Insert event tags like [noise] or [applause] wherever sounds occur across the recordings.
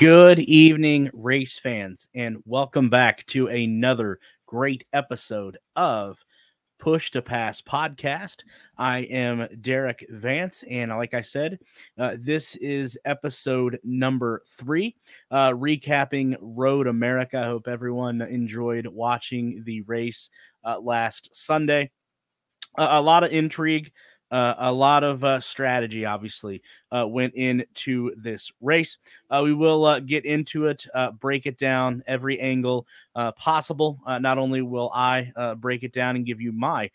Good evening, race fans, and welcome back to another great episode of Push to Pass podcast. I am Derik Vance, and like I said, uh, this is episode number three, uh, recapping Road America. I hope everyone enjoyed watching the race uh, last Sunday. a lot of intrigue. Uh, a lot of uh, strategy, obviously, uh, went into this race. Uh, we will uh, get into it, uh, break it down every angle possible. not only will I break it down and give you my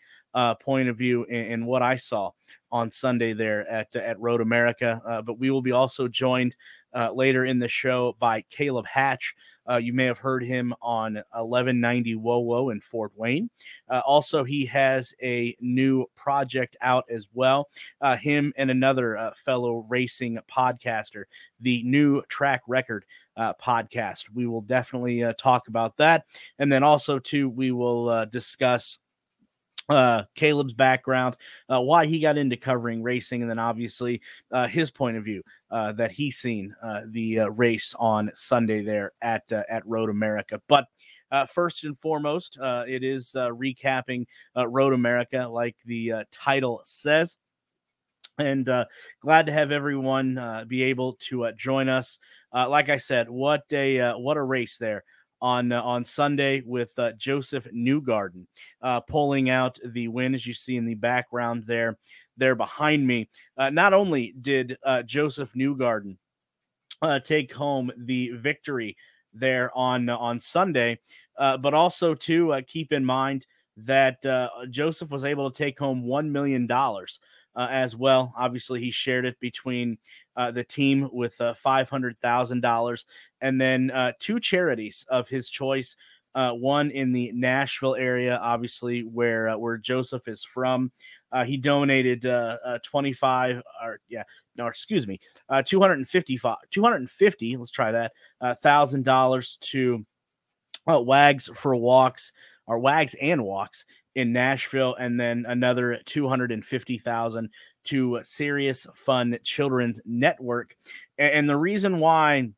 point of view and, and, what I saw on Sunday there at at Road America, but we will be also joined uh, later in the show by Caleb Hatch. Uh, you may have heard him on 1190 WOWO in Fort Wayne. Uh, also, he has a new project out as well. Uh, him and another uh, fellow racing podcaster, the new Track Record uh, podcast. We will definitely talk about that, and then also too we will discuss uh, Caleb's background, uh, why he got into covering racing, and then obviously uh, his point of view uh, that he's seen uh, the uh, race on Sunday there at uh, at Road America. But uh, first and foremost, uh, it is uh, recapping uh, Road America, like the uh, title says. And uh, glad to have everyone uh, be able to uh, join us. Uh, like I said, what a uh, what a race there on uh, on Sunday with uh, Josef Newgarden uh, pulling out the win, as you see in the background there, there behind me. Uh, not only did uh, Josef Newgarden uh, take home the victory there on on Sunday, but also to keep in mind that Josef was able to take home one million dollars uh, as well. Obviously, he shared it between uh, the team with uh, $500,000 and then uh, two charities of his choice. Uh, one in the Nashville area, obviously where uh, where Josef is from. he donated 25 or yeah, no, excuse me, 255, 250. Let's try that. thousand dollars to Wags for Walks or Wags and Walks in Nashville, and then another 250,000 to Serious Fun Children's Network. And the reason why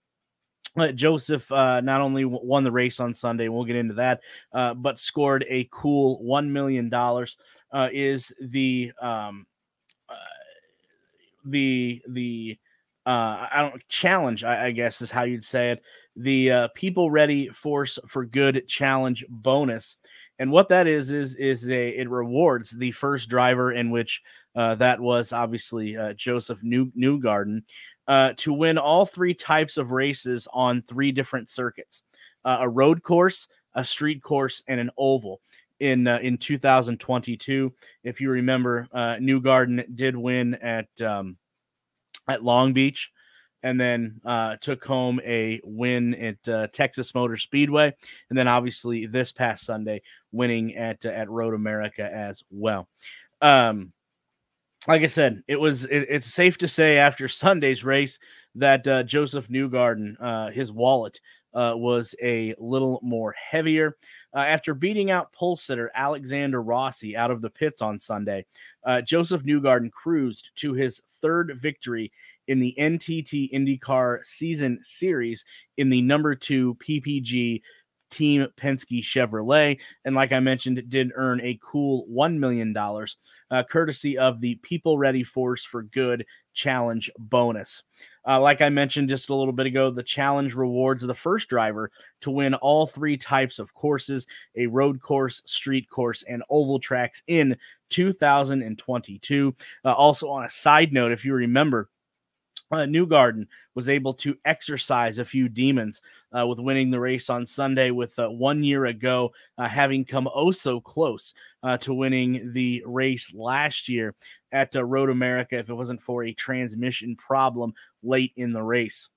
uh, Josef uh, not only won the race on Sunday, we'll get into that, uh, but scored a cool $1 million uh, is the, um, uh, the, the, uh, I don't challenge, I, I, guess is how you'd say it. The uh, People Ready Force for Good challenge bonus and what that is is is a it rewards the first driver in which uh, that was obviously uh, Josef New Newgarden uh, to win all three types of races on three different circuits: uh, a road course, a street course, and an oval. In in 2022, if you remember, uh, Newgarden did win at um, at Long Beach and then uh, took home a win at uh, Texas Motor Speedway, and then obviously this past Sunday winning at uh, at Road America as well. Um, like I said, it was it, it's safe to say after Sunday's race that uh, Josef Newgarden, uh, his wallet uh, was a little more heavier. Uh, after beating out pole sitter Alexander Rossi out of the pits on Sunday, uh, Josef Newgarden cruised to his third victory in the NTT IndyCar season series in the number two PPG Team Penske Chevrolet. And like I mentioned, did earn a cool $1 million, uh, courtesy of the People Ready Force for Good Challenge bonus. Uh, like I mentioned just a little bit ago, the challenge rewards the first driver to win all three types of courses a road course, street course, and oval tracks in 2022. Uh, also, on a side note, if you remember, uh, Newgarden was able to exercise a few demons uh, with winning the race on Sunday, with uh, one year ago uh, having come oh so close uh, to winning the race last year at uh, Road America if it wasn't for a transmission problem late in the race.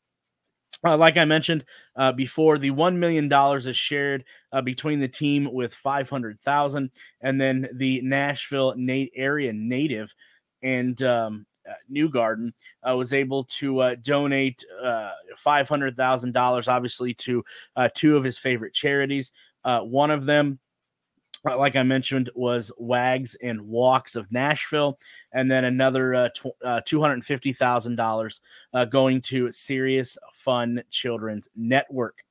Uh, like I mentioned uh, before, the one million dollars is shared uh, between the team with five hundred thousand, and then the Nashville Nate area native and um, uh, Newgarden uh, was able to uh, donate uh, five hundred thousand dollars, obviously to uh, two of his favorite charities. One of them, like I mentioned, was Wags and Walks of Nashville, and then another tw- two hundred fifty thousand dollars going to Serious Fun Children's Network.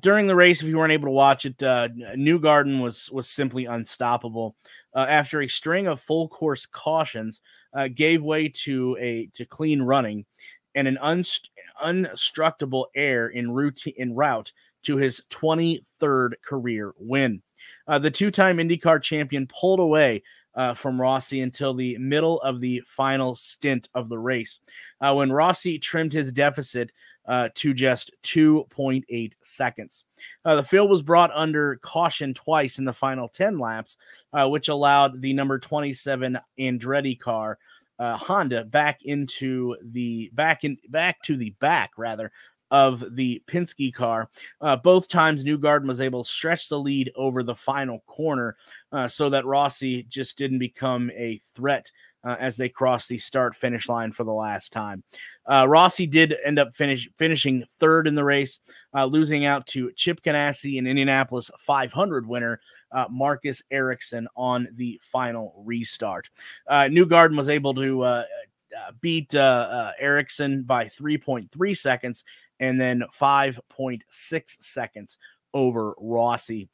During the race, if you weren't able to watch it, uh, Newgarden was was simply unstoppable. Uh, after a string of full course cautions, uh, gave way to a to clean running and an unst- unstructable air in route in route to his 23rd career win. Uh, the two-time IndyCar champion pulled away uh, from Rossi until the middle of the final stint of the race, uh, when Rossi trimmed his deficit uh, to just 2.8 seconds. Uh, the field was brought under caution twice in the final 10 laps, uh, which allowed the number 27 Andretti car. Uh, Honda back into the back in back to the back rather of the Penske car. Uh, both times, Newgarden was able to stretch the lead over the final corner uh, so that Rossi just didn't become a threat. Uh, as they cross the start finish line for the last time, uh, Rossi did end up finish finishing third in the race, uh, losing out to Chip Ganassi, an Indianapolis 500 winner, uh, Marcus Ericsson on the final restart. Uh Newgarden was able to beat Ericsson by 3.3 seconds and then 5.6 seconds over Rossi.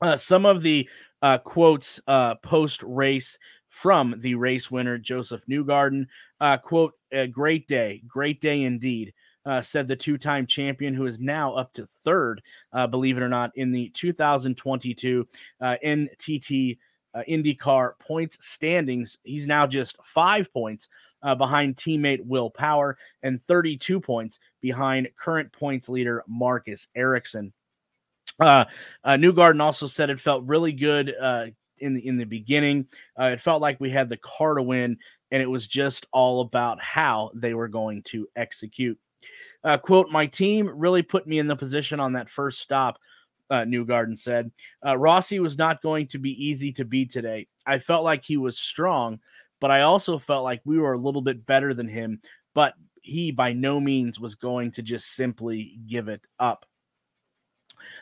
Uh, some of the uh, quotes uh, post race from the race winner, Josef Newgarden. Uh, quote, a great day, great day indeed. Uh, said the two time champion, who is now up to third, uh, believe it or not, in the 2022 NTT IndyCar points standings. He's now just five points uh, behind teammate Will Power and 32 points behind current points leader Marcus Ericsson. Uh, uh, Newgarden also said it felt really good uh, in the in the beginning. Uh, it felt like we had the car to win, and it was just all about how they were going to execute. Uh, quote: My team really put me in the position on that first stop. Uh, Newgarden said uh, Rossi was not going to be easy to beat today. I felt like he was strong, but I also felt like we were a little bit better than him, but he by no means was going to just simply give it up.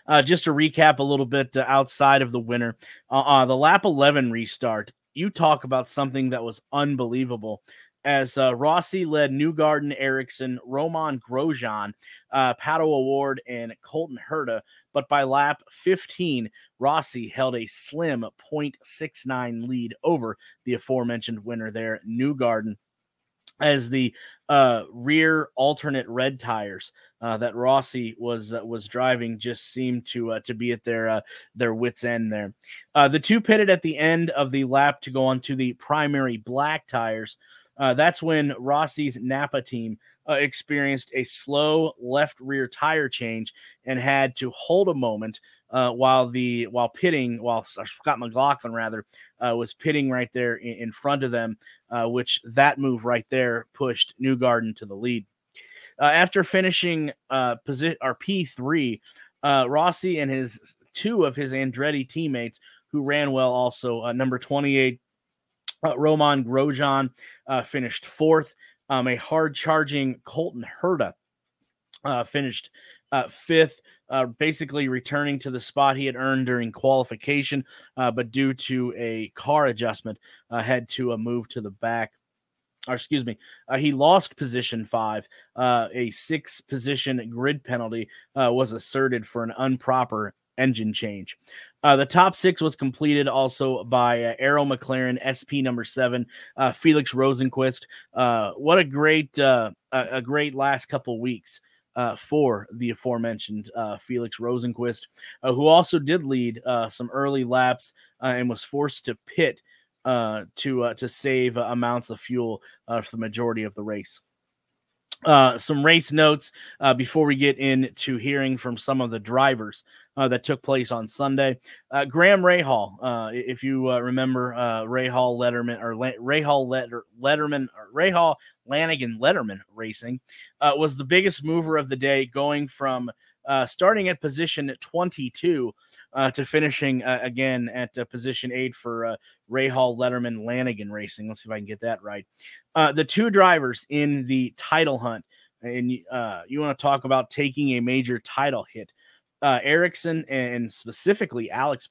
Uh, just to recap a little bit uh, outside of the winner, uh, uh the lap 11 restart, you talk about something that was unbelievable as uh, Rossi led Newgarden, Ericsson, Romain Grosjean, uh, Pato O'Ward, and Colton Herta. But by lap 15, Rossi held a slim 0.69 lead over the aforementioned winner there, Newgarden. As the uh, rear alternate red tires uh, that Rossi was uh, was driving just seemed to uh, to be at their uh, their wits end there. Uh, the two pitted at the end of the lap to go on to the primary black tires. That's when Rossi's Napa team uh, experienced a slow left rear tire change and had to hold a moment uh, while the while pitting while Scott McLaughlin rather uh, was pitting right there in, in front of them, uh, which that move right there pushed Newgarden to the lead. Uh, after finishing uh, position or P three, Rossi and his two of his Andretti teammates who ran well also number twenty eight Romain Grosjean finished fourth. Um, a hard charging Colton Herta uh, finished uh, fifth, uh, basically returning to the spot he had earned during qualification, uh, but due to a car adjustment, had to a move to the back. Or excuse me, he lost position five. a six position grid penalty was asserted for an improper engine change. Uh, the top six was completed also by uh, Arrow McLaren, SP number seven, uh, Felix Rosenqvist. Uh, what a great, uh, a, a, great last couple weeks uh, for the aforementioned Felix Rosenqvist, who also did lead some early laps and was forced to pit to to save amounts of fuel for the majority of the race. Uh, some race notes uh, before we get into hearing from some of the drivers uh, that took place on Sunday. Uh, Graham Rahal, uh, if you uh, remember Rahal Letterman or Le- Rahal Letter- Letterman or Rahal Lanigan Letterman racing, was the biggest mover of the day, going from starting at position 22 to finishing again at position eight for Rahal Letterman Lanigan racing. Let's see if I can get that right. Uh, the two drivers in the title hunt, and uh, you want to talk about taking a major title hit. Uh, Ericsson and specifically Alex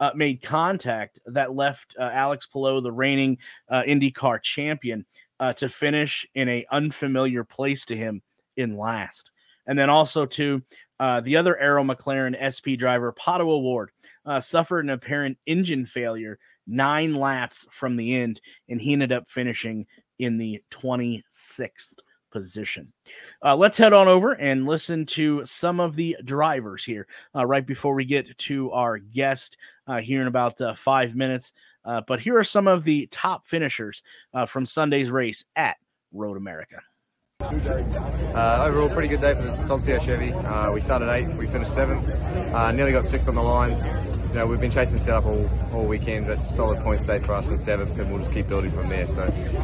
uh, made contact that left uh, Alex Palou, the reigning uh, IndyCar champion, uh, to finish in a unfamiliar place to him in last. And then also to uh, the other Arrow McLaren SP driver, Pato O'Ward, uh, suffered an apparent engine failure nine laps from the end, and he ended up finishing in the 26th position. Uh, let's head on over and listen to some of the drivers here uh, right before we get to our guest uh, here in about uh, five minutes. Uh, but here are some of the top finishers uh, from Sunday's race at Road America. Uh, overall, pretty good day for the Salcio Chevy. Uh, we started eighth, we finished seventh, uh, nearly got sixth on the line you know, we've been chasing setup all, all weekend. A solid point day for us in seventh, and we'll just keep building from there. So,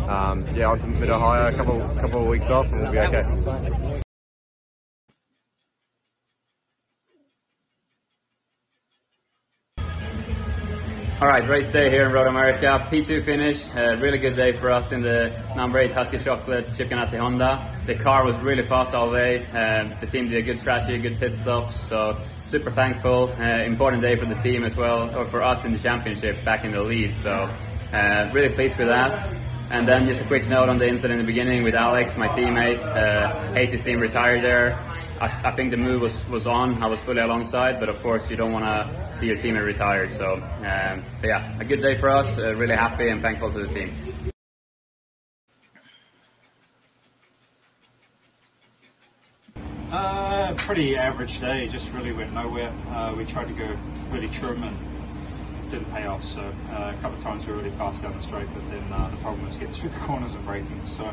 um, yeah, on to Mid Ohio, a couple couple of weeks off, and we'll be okay. All right, race day here in Road America. P2 finish, a really good day for us in the number 8 Huski Chocolate Chip Honda. The car was really fast all day. Um, the team did a good strategy, good pit stops, so super thankful. Uh, important day for the team as well, or for us in the championship back in the lead. So uh, really pleased with that. And then just a quick note on the incident in the beginning with Alex, my teammate. Uh, hate to see him retire there. I, I, think the move was, was on. I was fully alongside, but of course you don't want to see your teammate retire. So, um, yeah, a good day for us. Uh, really happy and thankful to the team. Uh, pretty average day. Just really went nowhere. Uh, we tried to go really trim and didn't pay off. So uh, a couple of times we were really fast down the straight, but then uh, the problem was getting through the corners and braking. So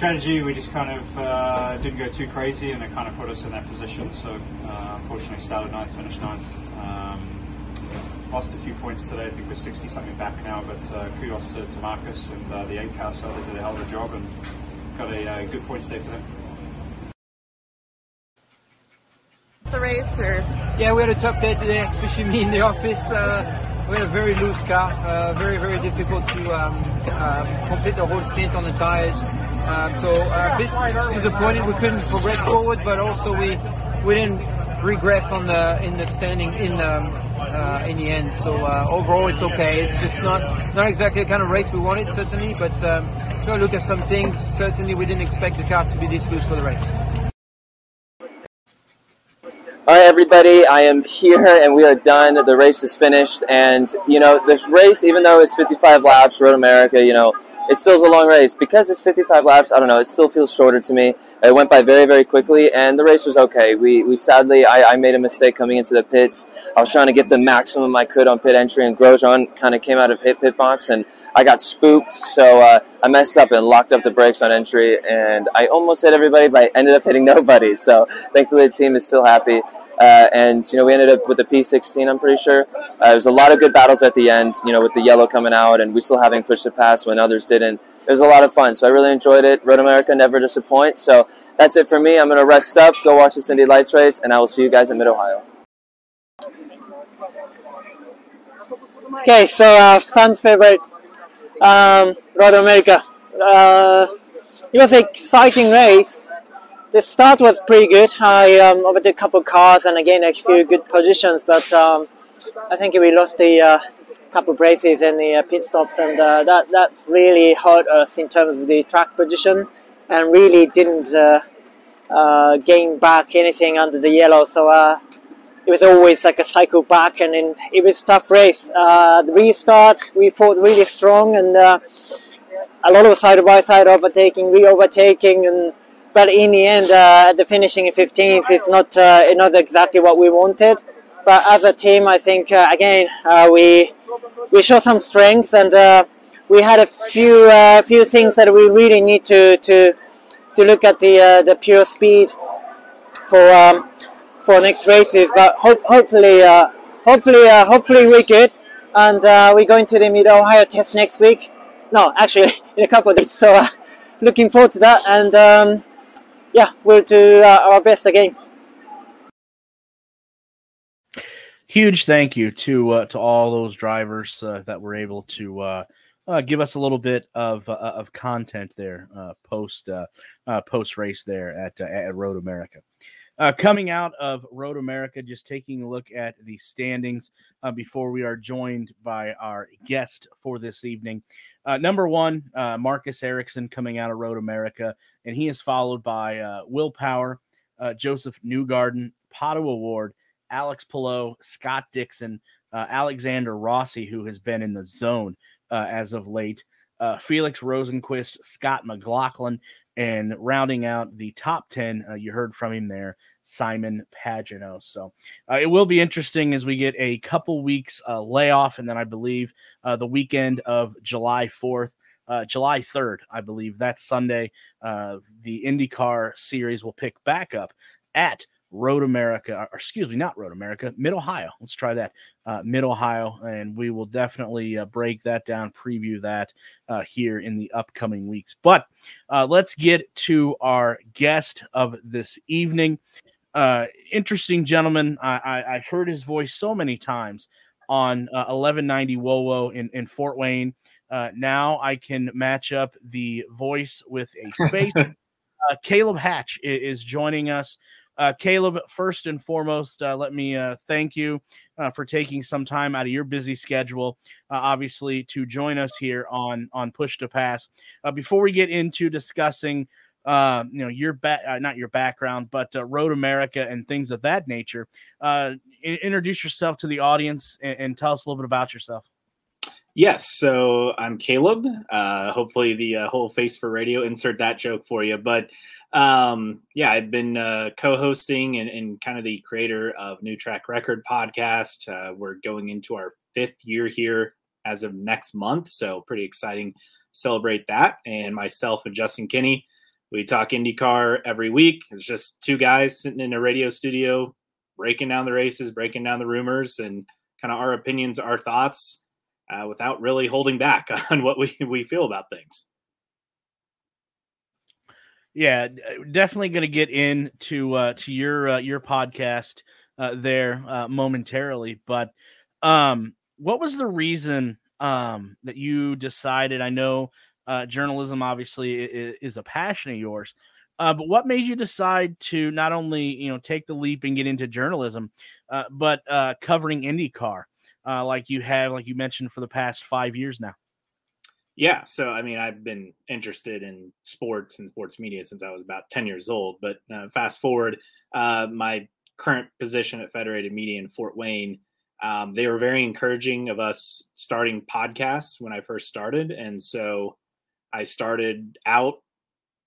strategy, we just kind of uh, didn't go too crazy, and it kind of put us in that position. So, uh, unfortunately, started ninth, finished ninth. Um, lost a few points today. I think we're 60 something back now, but uh, kudos to, to, Marcus and uh, the eight car. So they did a hell of a job and got a uh, good point stay for them. The race, or yeah, we had a tough day today, especially me in the office. Uh, we had a very loose car, uh, very very difficult to um, um, complete the whole stint on the tires. Um, so uh, a bit disappointed we couldn't progress forward, but also we we didn't regress on the in the standing in um, uh, in the end. So uh, overall, it's okay. It's just not not exactly the kind of race we wanted, certainly. But um, go look at some things. Certainly, we didn't expect the car to be this loose for the race. All right, everybody, I am here and we are done. The race is finished. And, you know, this race, even though it's 55 laps, Road America, you know, it still is a long race. Because it's 55 laps, I don't know, it still feels shorter to me. It went by very, very quickly, and the race was okay. We, we sadly, I, I made a mistake coming into the pits. I was trying to get the maximum I could on pit entry, and Grosjean kind of came out of hit pit box, and I got spooked, so uh, I messed up and locked up the brakes on entry, and I almost hit everybody, but I ended up hitting nobody. So thankfully, the team is still happy. Uh, and you know we ended up with the P16. I'm pretty sure uh, there was a lot of good battles at the end. You know with the yellow coming out and we still having pushed the pass when others didn't. It was a lot of fun. So I really enjoyed it. Road America never disappoints. So that's it for me. I'm gonna rest up, go watch the Indy Lights race, and I will see you guys in Mid Ohio. Okay, so uh, fans' favorite um, Road America. Uh, it was an exciting race the start was pretty good. I um, overtook a couple cars and again a few good positions, but um, I think we lost the uh, couple braces in the uh, pit stops, and uh, that that really hurt us in terms of the track position, and really didn't uh, uh, gain back anything under the yellow. So uh, it was always like a cycle back, and it was a tough race. the restart we fought really strong, and a lot of side by side overtaking, re overtaking, and but in the end, uh, the finishing in 15th is not uh, not exactly what we wanted. But as a team, I think uh, again uh, we we show some strengths and uh, we had a few uh, few things that we really need to to to look at the the pure speed for um, for next races. But ho- hopefully hopefully hopefully we're good and we're going to the Mid Ohio test next week. No, actually [laughs] in a couple of days. So looking forward to that and. Um, yeah, we'll do uh, our best again. Huge thank you to uh, to all those drivers uh, that were able to uh, uh, give us a little bit of uh, of content there post post race there at at Road America. Uh, coming out of Road America, just taking a look at the standings uh, before we are joined by our guest for this evening. Uh, number one, uh, Marcus Ericsson coming out of Road America, and he is followed by uh, Will Power, uh, Josef Newgarden, Pato O'Ward, Alex Palou, Scott Dixon, Alexander Rossi, who has been in the zone as of late, Felix Rosenqvist, Scott McLaughlin, and rounding out the top 10, uh, you heard from him there, Simon Pagenaud. So uh, it will be interesting as we get a couple weeks uh, layoff. And then I believe uh, the weekend of July 4th, uh, July 3rd, I believe that's Sunday, uh, the IndyCar series will pick back up at Road America, or excuse me, not Road America, Mid Ohio. Let's try that, uh, Mid Ohio, and we will definitely uh, break that down, preview that uh, here in the upcoming weeks. But uh, let's get to our guest of this evening. Uh, interesting gentleman. I, I, have heard his voice so many times on 1190 uh, WOWO in, in Fort Wayne. now I can match up the voice with a face. [laughs] Caleb Hatch is joining us. Uh, Caleb, first and foremost, uh, let me uh, thank you uh, for taking some time out of your busy schedule, uh, obviously, to join us here on on Push to Pass. Uh, before we get into discussing, you know, your back, not your background, but Road America and things of that nature, introduce yourself to the audience and, and, tell us a little bit about yourself. Yes, so I'm Caleb. hopefully, the whole face for radio insert that joke for you, but um, yeah, I've been uh, co-hosting and, and, kind of the creator of New Track Record podcast. Uh, we're going into our fifth year here as of next month, so pretty exciting. Celebrate that, and myself and Justin Kinney, we talk IndyCar every week. It's just two guys sitting in a radio studio, breaking down the races, breaking down the rumors, and kind of our opinions, our thoughts, uh, without really holding back [laughs] on what we we feel about things. Yeah, uh, definitely going to get into uh, to your uh, your podcast uh, there uh, momentarily. But um, what was the reason um, that you decided? I know uh, journalism obviously is, is, a passion of yours, uh, but what made you decide to not only you know take the leap and get into journalism, uh, but uh, covering IndyCar uh, like you have, like you mentioned, for the past five years now? Yeah, so I mean, I've been interested in sports and sports media since I was about 10 years old. But uh, fast forward, uh, my current position at Federated Media in Fort Wayne, um, they were very encouraging of us starting podcasts when I first started. And so I started out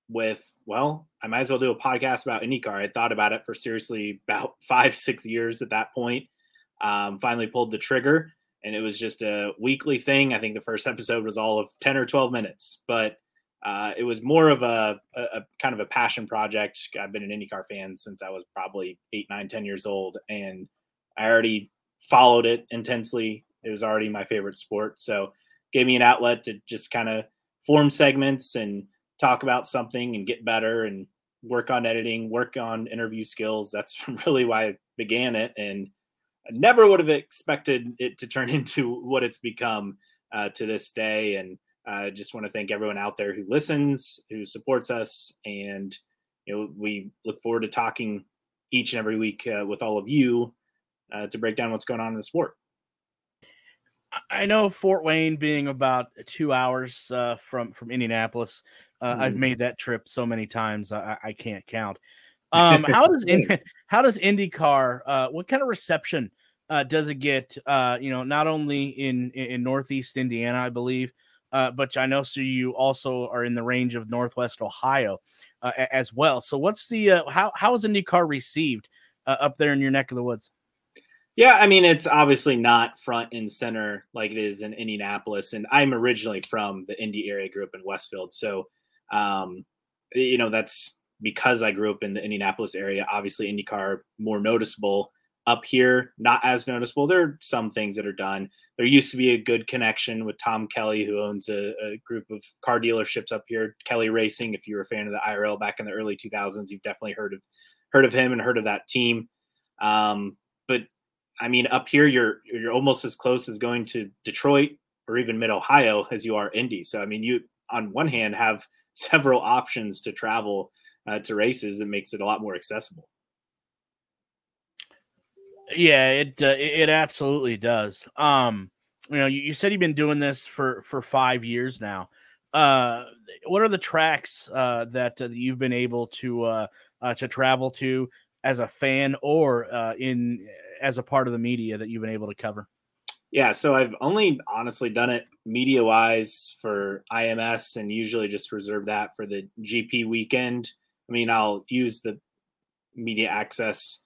with, well, I might as well do a podcast about IndyCar. I thought about it for seriously about [laughs] five, six years at that point. Um, finally pulled the trigger and it was just a weekly thing. I think the first episode was all of 10 or 12 minutes, but uh, it was more of a, a, a, kind of a passion project. I've been an IndyCar fan since I was probably eight, nine, 10 years old, and I already followed it intensely. It was already my favorite sport. So gave me an outlet to just kind of form segments and talk about something and get better and work on editing, work on interview skills. That's [laughs] really why I began it. And I never would have expected it to turn [laughs] into what it's become uh, to this day. And I uh, just want to thank everyone out there who listens, who supports us, and you know we look forward to talking each and every week uh, with all of you uh, to break down what's going on in the sport. I know Fort Wayne being about two hours uh, from from Indianapolis. Mm. I've mm-hmm. made that trip so many times I, I can't count. Um, [laughs] how does in, how does IndyCar? Uh, what kind of reception uh, does it get? Uh, you know, not only in in Northeast Indiana, I believe, uh, but I know so you also are in the range of Northwest Ohio uh, as well. So, what's the uh, how how is IndyCar received uh, up there in your neck of the woods? Yeah, I mean, it's obviously not front and center like it is in Indianapolis, and I'm originally from the Indy area, grew up in Westfield, so um, you know that's because I grew up in the Indianapolis area, obviously IndyCar more noticeable. Up here, not as noticeable. There are some things that are done. There used to be a good connection with Tom Kelley, who owns a, a group of car dealerships up here, Kelley Racing. If you were a fan of the IRL back in the early 2000s, you've definitely heard of heard of him and heard of that team. Um, but I mean, up here, you're you're almost as close as going to Detroit or even Mid Ohio as you are Indy. So I mean, you on one hand have [laughs] several options to travel uh, to races, it makes it a lot more accessible. Yeah, it uh, it absolutely does. Um, you know, you, you, said you've been doing this for for five years now. Uh, what are the tracks uh, that uh, you've been able to uh, uh, to travel to as a fan or uh, in as a part of the media that you've been able to cover? Yeah, so I've only honestly done it media wise for IMS and usually just reserve that for the GP weekend. I mean, I'll use the media access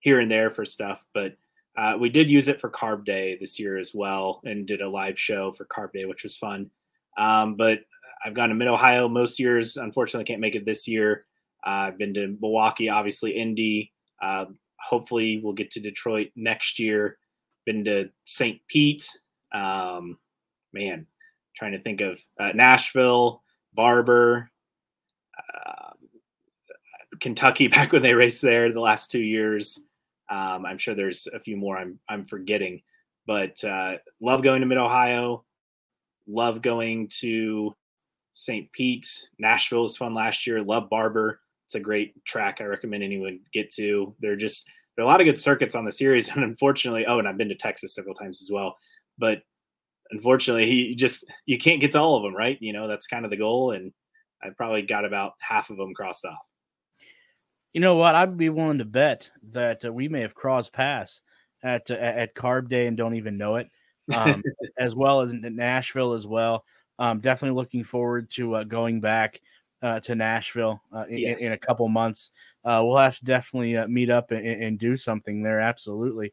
here and there for stuff, but uh, we did use it for Carb Day this year as well and did a live show for Carb Day, which was fun. Um, but I've gone to Mid Ohio most years. Unfortunately, can't make it this year. Uh, I've been to Milwaukee, obviously Indy. Uh, hopefully, we'll get to Detroit next year. Been to St. Pete. Um, man, trying to think of uh, Nashville, Barber, uh, Kentucky. [laughs] Back when they raced there the last two years. Um, I'm sure there's a few more I'm I'm forgetting, but uh, love going to Mid Ohio. Love going to St. Pete. Nashville was fun last year. Love Barber. It's a great track. I recommend anyone get to. They're just there are a lot of good circuits on the series, [laughs] and unfortunately, oh, and I've been to Texas several times as well. But unfortunately, he just you can't get to all of them, right? You know that's kind of the goal, and I probably got about half of them crossed off. You know what? I'd be willing to bet that uh, we may have crossed paths at uh, at Carb Day and don't even know it, um, [laughs] as well as in Nashville as well. Um, definitely looking forward to uh, going back uh, to Nashville uh, yes. in, in, a couple months. Uh, we'll have to definitely meet up and, and, do something there. Absolutely.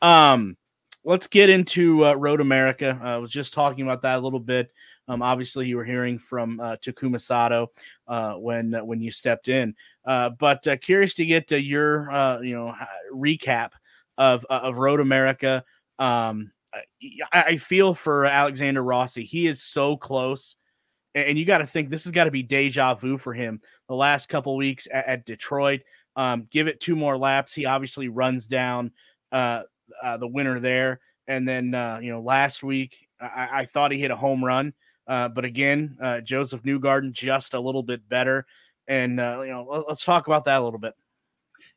Um, let's get into Road America. I was just talking about that a little bit. Um, obviously, you were hearing from uh, Takuma Sato uh, when uh, when you stepped in, uh, but uh, curious to get to your uh, you know recap of of Road America. Um, I, I, feel for Alexander Rossi; he is so close, and you got to think this has got to be deja vu for him. The last couple weeks at, at Detroit, um, give it two more laps, he obviously runs down the winner there, and then you know last week I, I thought he hit a home run uh, but again, uh, Josef Newgarden just a little bit better. And, uh, you know, let's talk about that a little bit.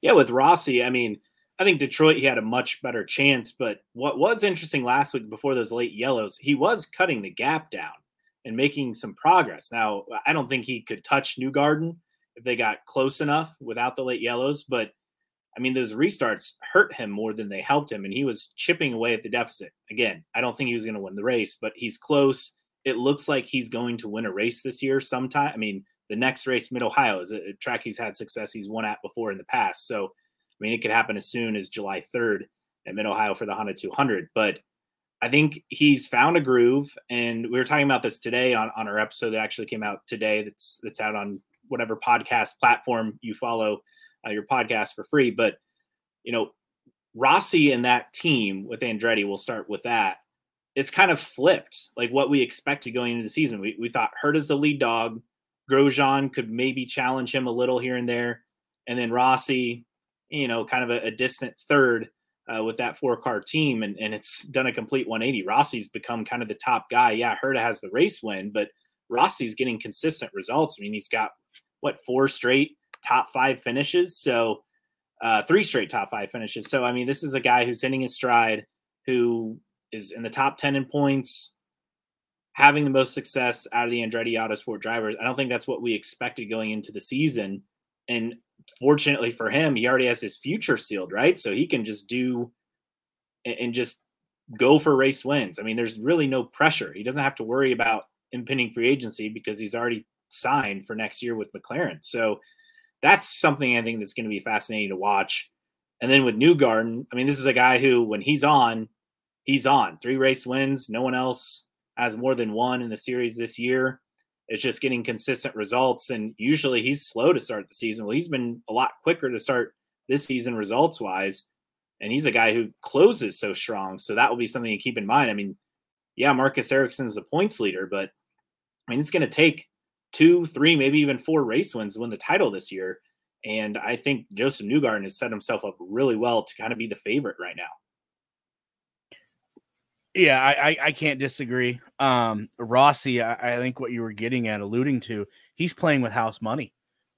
Yeah, with Rossi, I mean, I think Detroit, he had a much better chance. But what was interesting last week before those late yellows, he was cutting the gap down and making some progress. Now, I don't think he could touch Newgarden if they got close enough without the late yellows. But I mean, those restarts hurt him more than they helped him. And he was chipping away at the deficit. Again, I don't think he was going to win the race, but he's close it looks like he's going to win a race this year sometime. I mean, the next race, Mid Ohio, is a, track he's had success he's won at before in the past. So, I mean, it could happen as soon as July 3rd at Mid Ohio for the Honda 200. But I think he's found a groove, and we were talking about this today on, on our episode that actually came out today. That's that's out on whatever podcast platform you follow uh, your podcast for free. But you know, Rossi and that team with Andretti, we'll start with that it's kind of flipped like what we expected going into the season. We, we thought Herta's the lead dog. Grosjean could maybe challenge him a little here and there. And then Rossi, you know, kind of a, a distant third uh, with that four car team. And, and it's done a complete 180. Rossi's become kind of the top guy. Yeah, Herta has the race win, but Rossi's getting consistent results. I mean, he's got what, four straight top five finishes. So, uh, three straight top five finishes. So, I mean, this is a guy who's hitting his stride, who is in the top 10 in points, having the most success out of the Andretti Autosport drivers. I don't think that's what we expected going into the season. And fortunately for him, he already has his future sealed, right? So he can just do and just go for race wins. I mean, there's really no pressure. He doesn't have to worry about impending free agency because he's already signed for next year with McLaren. So that's something I think that's going to be fascinating to watch. And then with Newgarden, I mean, this is a guy who, when he's on, he's on three race wins. No one else has more than one in the series this year. It's just getting consistent results. And usually he's slow to start the season. Well, he's been a lot quicker to start this season results wise. And he's a guy who closes so strong. So that will be something to keep in mind. I mean, yeah, Marcus Ericsson is the points leader, but I mean, it's going to take two, three, maybe even four race wins to win the title this year. And I think Josef Newgarden has set himself up really well to kind of be the favorite right now. Yeah, I, I, I can't disagree. Um, Rossi, I, I, think what you were getting at, alluding to, he's playing with house money.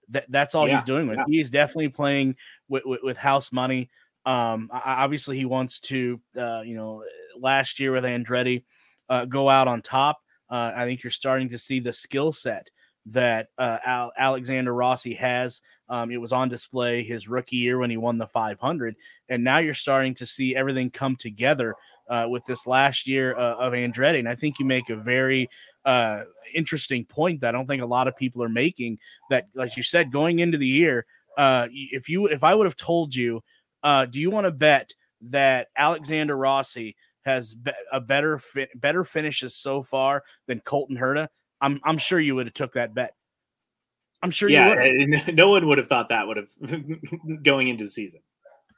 That that's all yeah, he's doing with. Yeah. He's definitely playing with, with, with house money. Um, obviously, he wants to, uh, you know, last year with Andretti, uh, go out on top. Uh, I think you're starting to see the skill set that uh, Al- Alexander Rossi has. Um, it was on display his rookie year when he won the 500, and now you're starting to see everything come together uh, with this last year uh, of Andretti. And I think you make a very uh, interesting point that I don't think a lot of people are making. That, like you said, going into the year, uh, if you if I would have told you, uh, do you want to bet that Alexander Rossi has be- a better fi- better finishes so far than Colton Herta? I'm I'm sure you would have took that bet. I'm sure. You would. Yeah, [laughs] no one would have thought that would have [laughs] going into the season.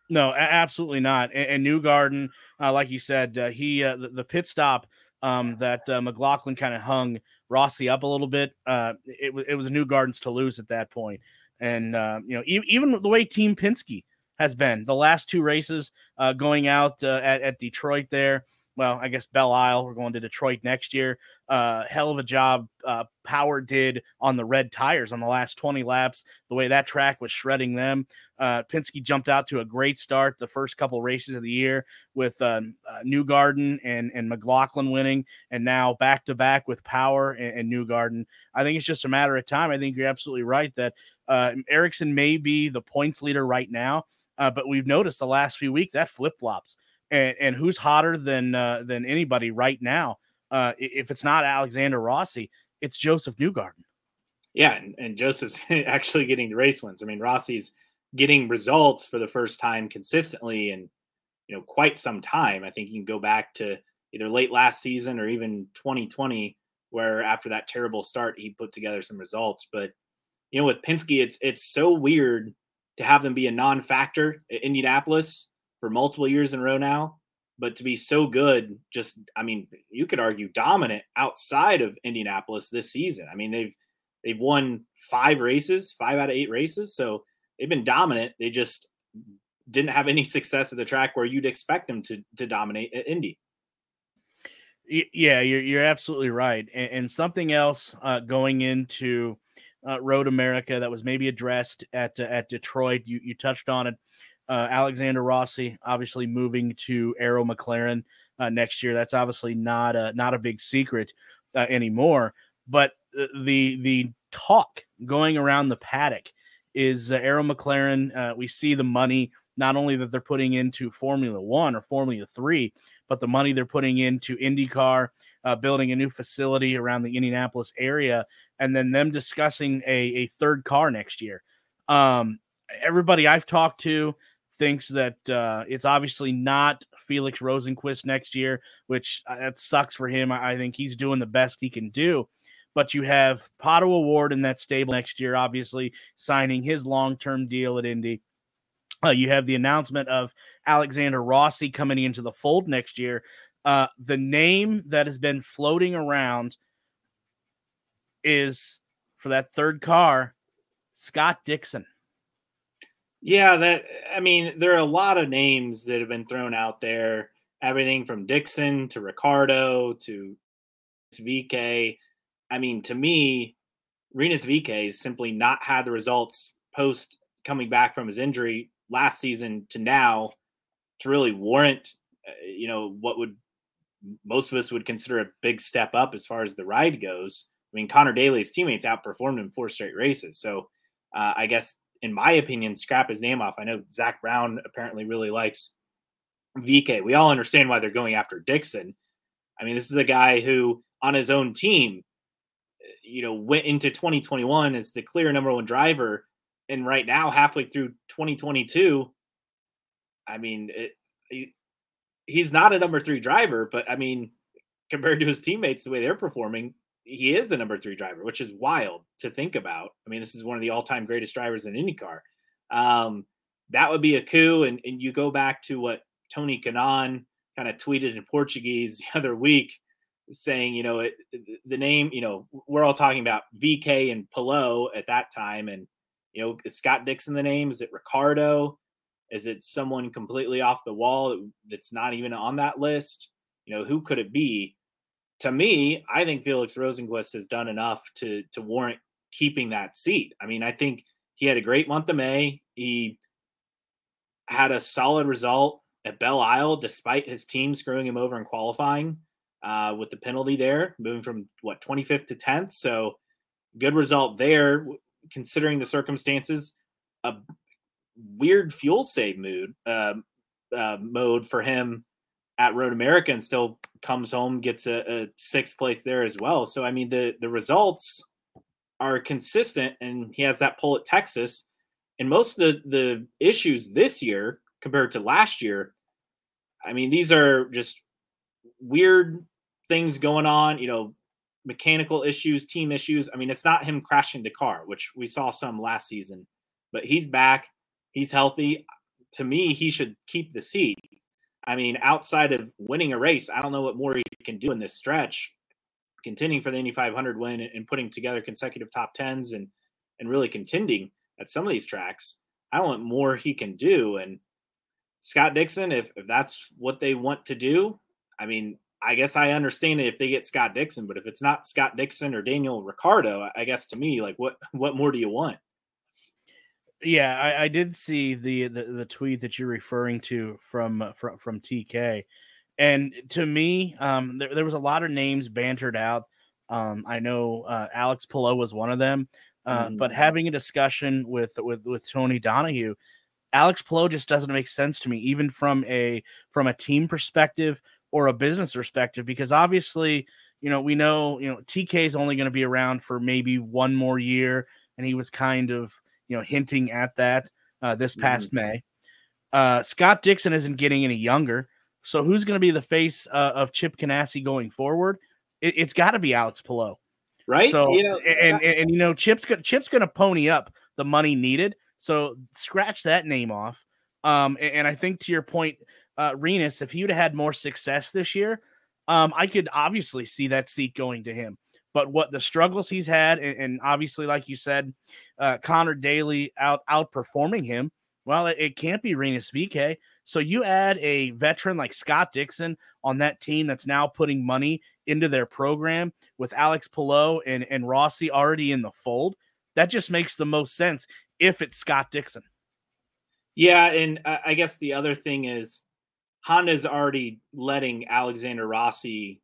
No, absolutely not. And, and Newgarden, uh, like you said, uh, he uh, the, the, pit stop um, that uh, McLaughlin kind of hung Rossi up a little bit. Uh, it was it was Newgarden's to lose at that point. point, and uh, you know e- even the way Team Penske has been the last two races going out at, at Detroit there well, I guess Belle Isle. We're going to Detroit next year. Uh, hell of a job uh, Power did on the red tires on the last 20 laps. The way that track was shredding them. Uh, Penske jumped out to a great start the first couple races of the year with uh, uh, Newgarden and, and McLaughlin winning, and now back to back with Power and, and Newgarden. I think it's just a matter of time. I think you're absolutely right that uh, Ericsson may be the points leader right now, uh, but we've noticed the last few weeks that flip flops and, and who's hotter than uh, than anybody right now? Uh, if it's not Alexander Rossi, it's Josef Newgarden. Yeah, and, and Josef's [laughs] actually getting the race wins. I mean, Rossi's getting results for the first time consistently in you know quite some time. I think you can go back to either late last season or even 2020, where after that terrible start he put together some results. But you know, with Penske, it's it's so weird to have them be a non-factor at Indianapolis for multiple years in a row now. But to be so good, just I mean, you could argue dominant outside of Indianapolis this season. I mean, they've they've won five races, five out of eight races, so they've been dominant. They just didn't have any [laughs] success at the track where you'd expect them to to dominate at Indy. Yeah, you're you're absolutely right. And, and something else uh, going into uh, Road America that was maybe addressed at uh, at Detroit. You you touched on it. Uh, Alexander Rossi obviously moving to Arrow McLaren uh, next year. That's obviously not a not a big secret uh, anymore. But the the talk going around the paddock is uh, Arrow McLaren. Uh, we see the money not only that they're putting into Formula One or Formula Three, but the money they're putting into IndyCar, uh, building a new facility around the Indianapolis area, and then them discussing a, a third car next year. Um, everybody I've talked to thinks that uh, it's obviously not Felix Rosenqvist next year, which uh, that sucks for him. I, I think he's doing the best he can do. But you have Pato O'Ward in that stable next year, obviously signing his long term deal at Indy. Uh, you have the announcement of Alexander Rossi coming into the fold next year. Uh, the name that has been floating around is for that third car, Scott Dixon. Yeah, that I mean, there are a lot of names that have been thrown out there. Everything from Dixon to Ricciardo to VeeKay. I mean, to me, Rinus VeeKay has simply not had the results post coming back from his injury last season to now to really warrant, uh, you know, what would most of us would consider a big step up as far as the ride goes. I mean, Conor Daly's teammates outperformed him four straight races. So uh, I guess in my opinion, scrap his name off. I know Zak Brown apparently really likes VeeKay. We all understand why they're going after Dixon. I mean, this is a guy who, on his own team, you know, went into 2021 as the clear number one driver. And right now, halfway through 2022, I mean, it, he, he's not a number three driver, but I mean, compared to his teammates, the way they're performing, he is the number three driver, which is wild to think about. I mean, this is one of the all-time greatest drivers in IndyCar. Um, that would be a coup. And, and you go back to what Tony Kanaan kind of tweeted in Portuguese [laughs] the other week, saying, you know, it, the name, you know, we're all talking about VeeKay and Palou at that time, and you know, is Scott Dixon the name? Is it Ricciardo? Is it someone completely off the wall that's not even on that list? You know, who could it be? To me, I think Felix Rosenqvist has done enough to to warrant keeping that seat. I mean, I think he had a great month of May. He had a solid result at Belle Isle despite his team screwing him over in qualifying uh, with the penalty there, moving from what 25th to 10th. So good result there, considering the circumstances. A weird fuel save mood uh, uh, mode for him at Road America, and still comes home, gets a, a sixth place there as well. So I mean the the results are consistent, and he has that pull at Texas. And most of the, the issues this year compared to last year, I mean, these are just weird things going on, you know, mechanical issues, team issues. I mean, it's not him crashing the car, which we saw some last season, but he's back. He's healthy. To me, he should keep the seat. I mean, outside of winning a race, I don't know what more he can do in this stretch, contending for the Indy 500 win and putting together consecutive top tens and and really contending at some of these tracks. I don't what more he can do. And Scott Dixon, if, if that's what they want to do, I mean, I guess I understand it if they get Scott Dixon, but if it's not Scott Dixon or Daniel Ricciardo, I guess to me, like what [laughs] what more do you want? Yeah, I, I did see the, the, the tweet that you're referring to from uh, from from TK, and to me, um, there, there was a lot of names bantered out. Um, I know uh, Alex Palou was one of them, uh, mm. but having a discussion with with with Tony Donahue, Alex Palou just doesn't make sense to me, even from a from a team perspective or a business perspective, because obviously, you know, we know, you know, TK is only going to be around for maybe one more year, and he was kind of, you know, hinting at that uh, this past mm-hmm. May. Uh, Scott Dixon isn't getting any younger, so who's going to be the face uh, of Chip Ganassi going forward? It, has got to be Alex Palou, right? So, you know, and, and, and you know, Chip's going Chip's going to pony up the money needed. So scratch that name off. Um, and, and I think to your point, uh, Rinus, if he would have had more success this year, um, I could obviously see that seat going to him. But what the struggles he's had, and, and obviously, like you said, uh, Conor Daly out outperforming him. Well, it, it can't be Rinus VeeKay. So you add a veteran like Scott Dixon on that team that's now putting money into their program with Alex Palou and, and Rossi already in the fold. That just makes the most sense if it's Scott Dixon. Yeah, and I guess the other thing is Honda's already letting Alexander Rossi.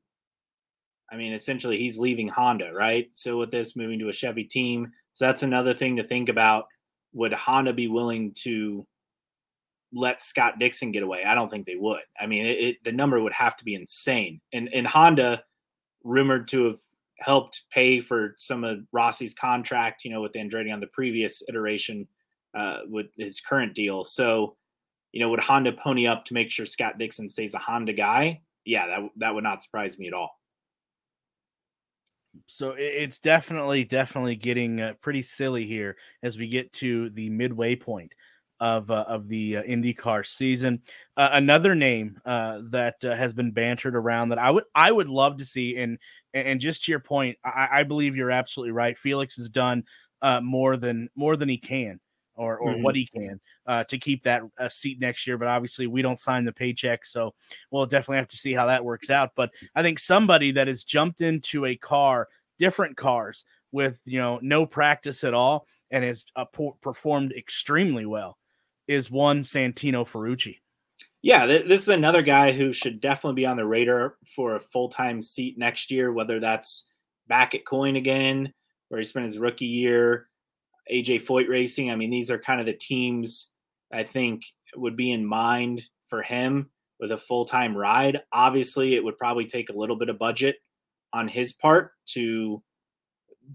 I mean, essentially, he's leaving Honda, right? So with this moving to a Chevy team, so that's another thing to think about. Would Honda be willing to let Scott Dixon get away? I don't think they would. I mean, it, it, the number would have to be insane. And and Honda, rumored to have helped pay for some of Rossi's contract, you know, with Andretti on the previous iteration uh, with his current deal. So you know, would Honda pony up to make sure Scott Dixon stays a Honda guy? Yeah, that that would not surprise me at all. So it's definitely definitely getting uh, pretty silly here as we get to the midway point of uh, of the uh, IndyCar season. Uh, another name uh, that uh, has been bantered around that I would I would love to see, and and just to your point, I, I believe you're absolutely right. Felix has done more than more than he can or or mm-hmm. what he can uh, to keep that uh, seat next year. But obviously, we don't sign the paycheck, so we'll definitely have to see how that works out. But I think somebody that has jumped into a car, different cars with you know no practice at all, and has uh, performed extremely well, is one Santino Ferrucci. Yeah, th- this is another guy who should definitely be on the radar for a full time seat next year, whether that's back at Coyne again, where he spent his rookie year AJ Foyt Racing. I mean, these are kind of the teams I think would be in mind for him with a full time ride. Obviously, it would probably take a little bit of budget on his part to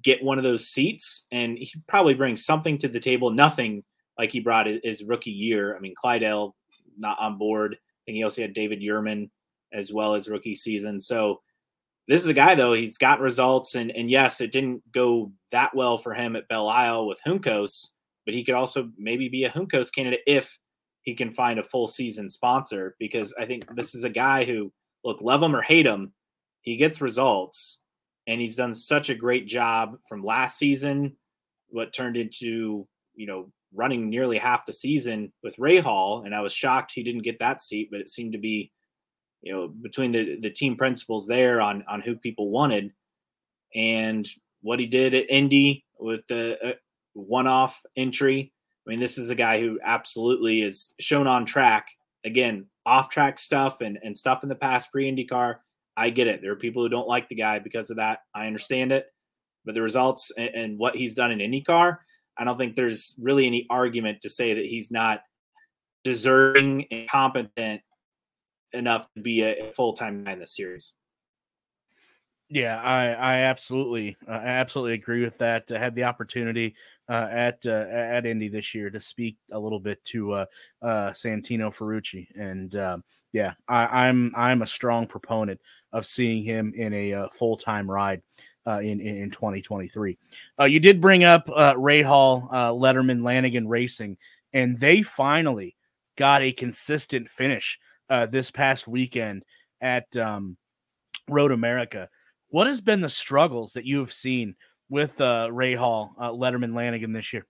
get one of those seats, and he probably brings something to the table. Nothing like he brought his rookie year. I mean, Cly-Del not on board. and he also had David Yurman as well as rookie season. So this is a guy though he's got results and and yes it didn't go that well for him at Belle Isle with Juncos, but he could also maybe be a Juncos candidate if he can find a full season sponsor because I think this is a guy who look love him or hate him he gets results and he's done such a great job from last season what turned into you know running nearly half the season with Rahal, and I was shocked he didn't get that seat but it seemed to be you know, between the, the team principals there on, on who people wanted and what he did at Indy with the uh, one off entry I mean, this is a guy who absolutely is shown on track. Again, off track stuff and, and stuff in the past pre IndyCar. I get it. There are people who don't like the guy because of that. I understand it. But the results and, and what he's done in IndyCar, I don't think there's really any argument to say that he's not deserving and competent enough to be a, full time guy in the series. Yeah, I I absolutely uh, I absolutely agree with that. I had the opportunity uh, at uh, at Indy this year to speak a little bit to uh, uh, Santino Ferrucci, and um, yeah, I, I'm I'm a strong proponent of seeing him in a full time ride in, in 2023. Uh, you did bring up uh, Hall, Letterman, Lanigan Racing, and they finally got a consistent finish uh, this past weekend at um, Road America. What has been the struggles that you have seen with uh, Hall, uh, Letterman, Lanigan this year?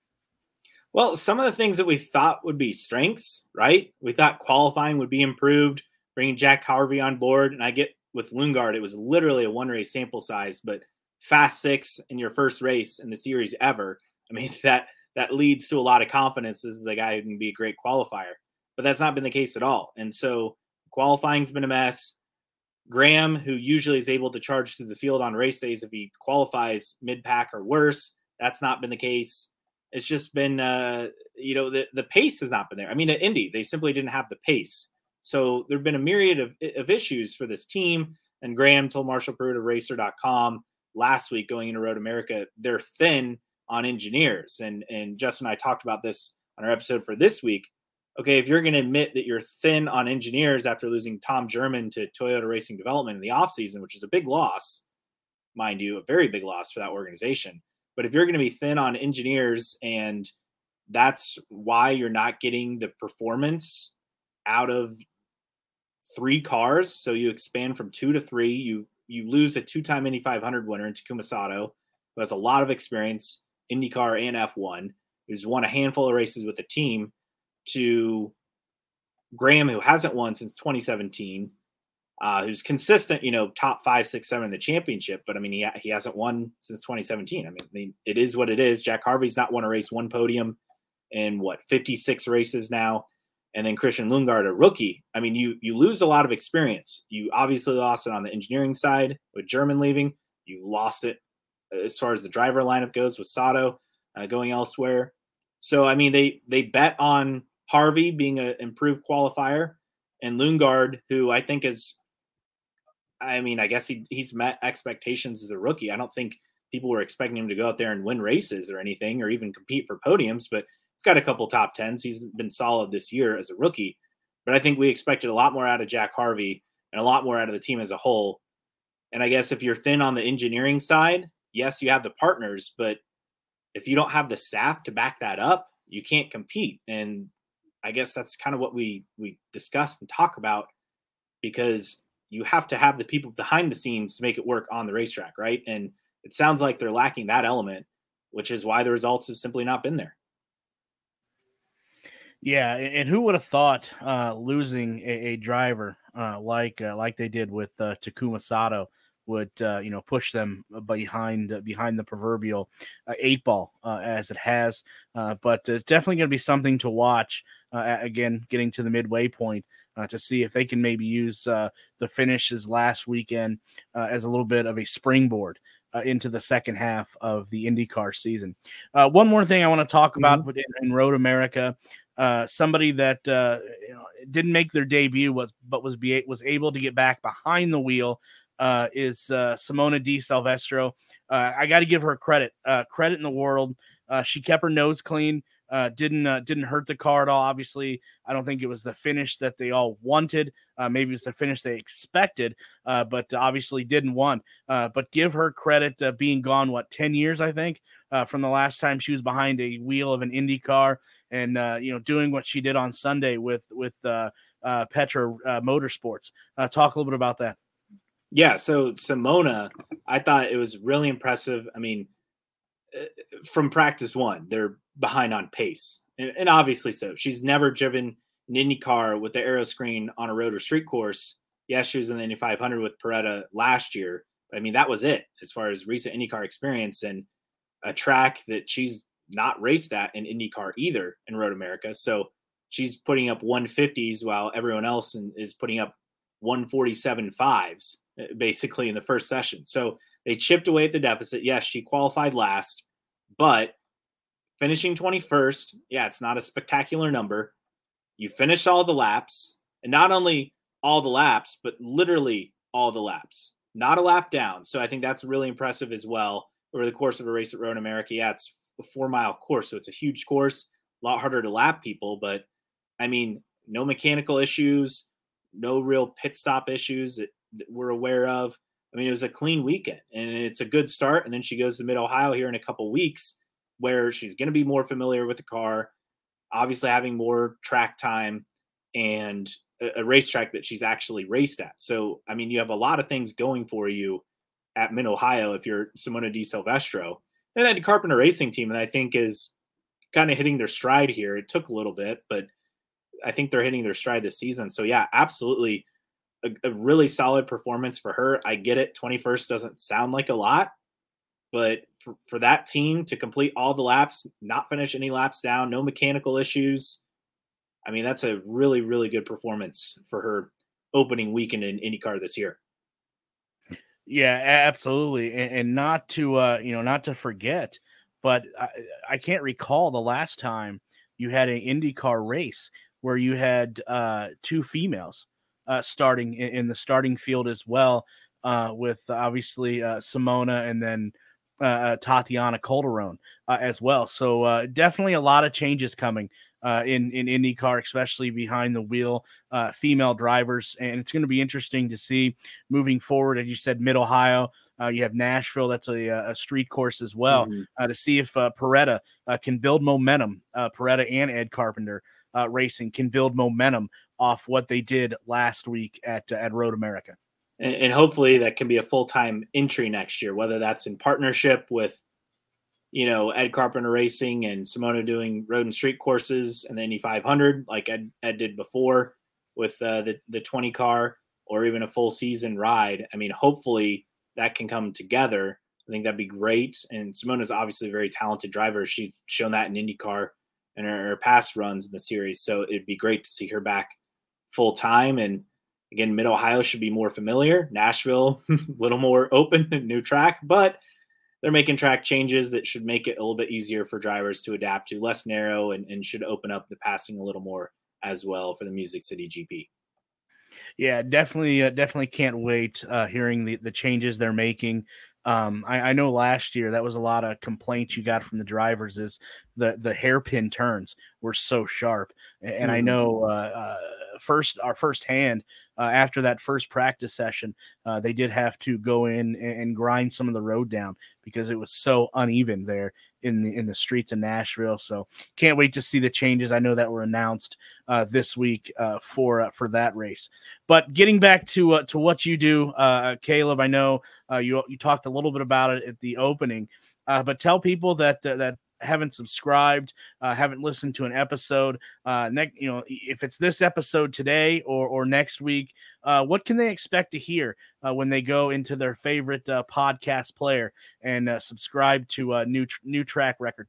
Well, some of the things that we thought would be strengths, right? We thought qualifying would be improved, bringing Jack Harvey on board. And I get with Lundgaard, it was literally a one race sample size, but fast six in your first race in the series ever. I mean, [laughs] that that leads to a lot of confidence. This is a guy who can be a great qualifier, but that's not been the case at all. And so qualifying's been a mess. Graham, who usually is able to charge through the field on race days if he qualifies mid pack or worse, that's not been the case. It's just been, uh, you know, the, the pace has not been there. I mean, at Indy, they simply didn't have the pace. So there have been a myriad of, of issues for this team. And Graham told Marshall Pruett of Racer.com last week going into Road America, they're thin on engineers. And and Justin and I talked about this on our episode for this week okay, if you're going to admit that you're thin on engineers after losing Tom German to Toyota Racing Development in the offseason, which is a big loss, mind you, a very big loss for that organization. But if you're going to be thin on engineers and that's why you're not getting the performance out of three cars, so you expand from two to three, you you lose a two-time Indy 500 winner in Takuma Sato, who has a lot of experience, IndyCar and F1, who's won a handful of races with the team to Graham, who hasn't won since 2017, uh, who's consistent, you know, top five, six, seven in the championship. But I mean, he, he hasn't won since 2017. I mean, I mean, it is what it is. Jack Harvey's not won a race, one podium in what 56 races now. And then Christian Lundgaard, a rookie. I mean, you you lose a lot of experience. You obviously lost it on the engineering side with German leaving. You lost it as far as the driver lineup goes with Sato uh, going elsewhere. So I mean, they they bet on Harvey being an improved qualifier, and Lundgaard, who I think is, I mean, I guess he he's met expectations as a rookie. I don't think people were expecting him to go out there and win races or anything, or even compete for podiums. But he's got a couple top tens. He's been solid this year as a rookie. But I think we expected a lot more out of Jack Harvey and a lot more out of the team as a whole. And I guess if you're thin on the engineering side, yes, you have the partners, but if you don't have the staff to back that up, you can't compete. And I guess that's kind of what we we discuss and talk about because you have to have the people behind the scenes to make it work on the racetrack, right? And it sounds like they're lacking that element, which is why the results have simply not been there. Yeah, and who would have thought uh, losing a, a driver uh, like uh, like they did with uh, Takuma Sato would uh, you know push them behind uh, behind the proverbial uh, eight ball uh, as it has. Uh, but it's definitely going to be something to watch. Uh, again, getting to the midway point to see if they can maybe use the finishes last weekend as a little bit of a springboard. into the second half of the IndyCar season. one more thing I want to talk about mm-hmm. in, in, Road America, somebody that you know, didn't make their debut was but was be was able to get back behind the wheel uh, is uh, Simona Di Silvestro. Uh, I got to give her credit, uh, credit in the world. Uh, she kept her nose clean. Uh, didn't didn't hurt the car at all. Obviously, I don't think it was the finish that they all wanted. Maybe it's the finish they expected, but obviously didn't want. But give her credit, being gone what ten years, I think, from the last time she was behind a wheel of an Indy car, and you know doing what she did on Sunday with with Paretta Motorsports. Talk a little bit about that. Yeah, so Simona, I thought it was really impressive. I mean, uh, from practice one, they're behind on pace, and, obviously so. She's never driven an Indy car with the aero screen on a road or street course. Yes, she was in the Indy 500 with Paretta last year. I mean, that was it as far as recent IndyCar experience and a track that she's not raced at in IndyCar either in Road America. So she's putting up 150s while everyone else is putting up 147 fives uh, basically in the first session. So they chipped away at the deficit. Yes, she qualified last, but finishing 21st, yeah, it's not a spectacular number. You finished all the laps, and not only all the laps, but literally all the laps, not a lap down. So I think that's really impressive as well over the course of a race at Road America. Yeah, it's a four mile course, so it's a huge course, a lot harder to lap people, but I mean, no mechanical issues, no real pit stop issues that we're aware of. I mean, it was a clean weekend and it's a good start. And then she goes to Mid Ohio here in a couple weeks where she's going to be more familiar with the car, obviously having more track time and a, a racetrack that she's actually raced at. So, I mean, you have a lot of things going for you at Mid Ohio if you're Simona Di Silvestro. And that Carpenter Racing team, and I think is kind of hitting their stride here. It took a little bit, but I think they're hitting their stride this season. So yeah, absolutely a, a, really solid performance for her. I get it. 21st doesn't sound like a lot, but for, for that team to complete all the laps, not finish any laps down, no mechanical issues. I mean, that's a really, really good performance for her opening weekend in IndyCar this year. Yeah, absolutely. And, and not to, uh, you know, not to forget, but I, I can't recall the last time you had an IndyCar race where you had uh, two females uh, starting in, in, the starting field as well, uh, with obviously uh, Simona and then uh, uh, Tatiana Calderon as well. So definitely a lot of changes coming in in IndyCar, especially behind the wheel, female drivers, and it's going to be interesting to see moving forward. As you said, Mid Ohio. Uh, you have Nashville, that's a, a street course as well, mm-hmm. uh, to see if uh, Paretta can build momentum. Paretta and Ed Carpenter uh, Racing can build momentum off what they did last week at uh, at Road America. And, and hopefully that can be a full time entry next year, whether that's in partnership with you know Ed Carpenter Racing and Simona doing road and street courses and the Indy 500 like Ed, Ed did before with uh, the the 20 car or even a full season ride. I mean, hopefully that can come together. I think that'd be great. And Simona is obviously a very talented driver. She's shown that in IndyCar and her, her past runs in the series. So it'd be great to see her back full time. And again, Mid Ohio should be more familiar. Nashville, a [laughs] little more open, [laughs] new track, but they're making track changes that should make it a little bit easier for drivers to adapt to, less narrow, and, and should open up the passing a little more as well for the Music City GP. Yeah, definitely, uh, definitely can't wait uh, hearing the the changes they're making. Um, I, I, know last year that was a lot of complaints you got from the drivers is the the hairpin turns were so sharp, and, mm. I mm-hmm. know uh, uh, first our first hand uh, after that first practice session, uh, they did have to go in and, grind some of the road down because it was so uneven there in the in the streets of Nashville. So can't wait to see the changes. I know that were announced uh, this week uh, for uh, for that race. But getting back to uh, to what you do, Caleb, I know you you talked a little bit about it at the opening. but tell people that that haven't subscribed, uh, haven't listened to an episode, uh, next, you know, if it's this episode today or or next week, uh, what can they expect to hear uh, when they go into their favorite uh, podcast player and uh, subscribe to a new new track record?